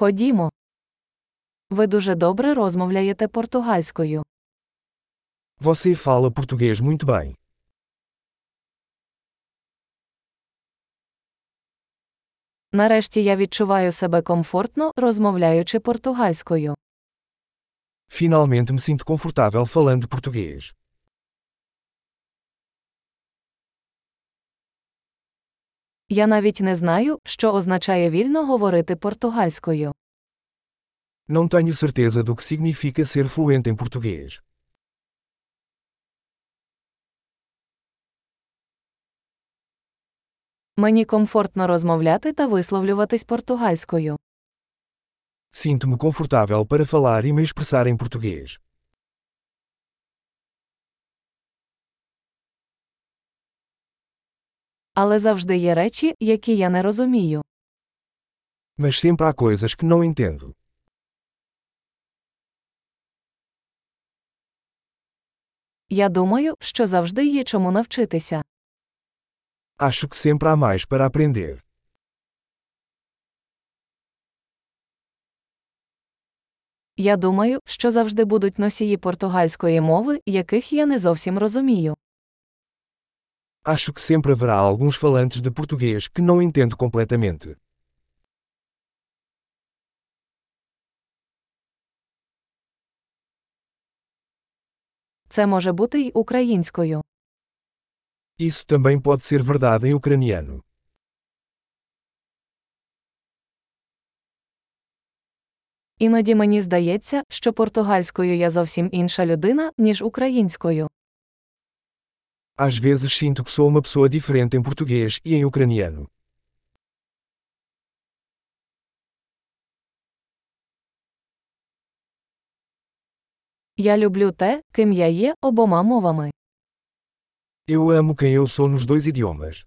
Ходімо. Ви дуже добре розмовляєте португальською. Você fala português muito bem. Нарешті я відчуваю себе комфортно, розмовляючи португальською. Finalmente me sinto confortável falando português. Я навіть не знаю, що означає вільно говорити португальською. Não tenho certeza do que significa ser fluente em português. Мені комфортно розмовляти та висловлюватись португальською. Sinto-me confortável para falar e me expressar em português. Але завжди є речі, які я не розумію. Mas sempre há coisas que não entendo. Я думаю, що завжди є чому навчитися. Acho que sempre há mais para aprender. Я думаю, що завжди будуть носії португальської мови, яких я не зовсім розумію. Acho que sempre haverá alguns falantes de português que não entendo completamente. Це може бути й українською. Isso também pode ser verdade em ucraniano. Іноді мені здається, що португальською я зовсім інша людина, ніж українською. Às vezes sinto que sou uma pessoa diferente em português e em ucraniano. Я люблю те, ким я є обома мовами. Eu amo quem eu sou nos dois idiomas.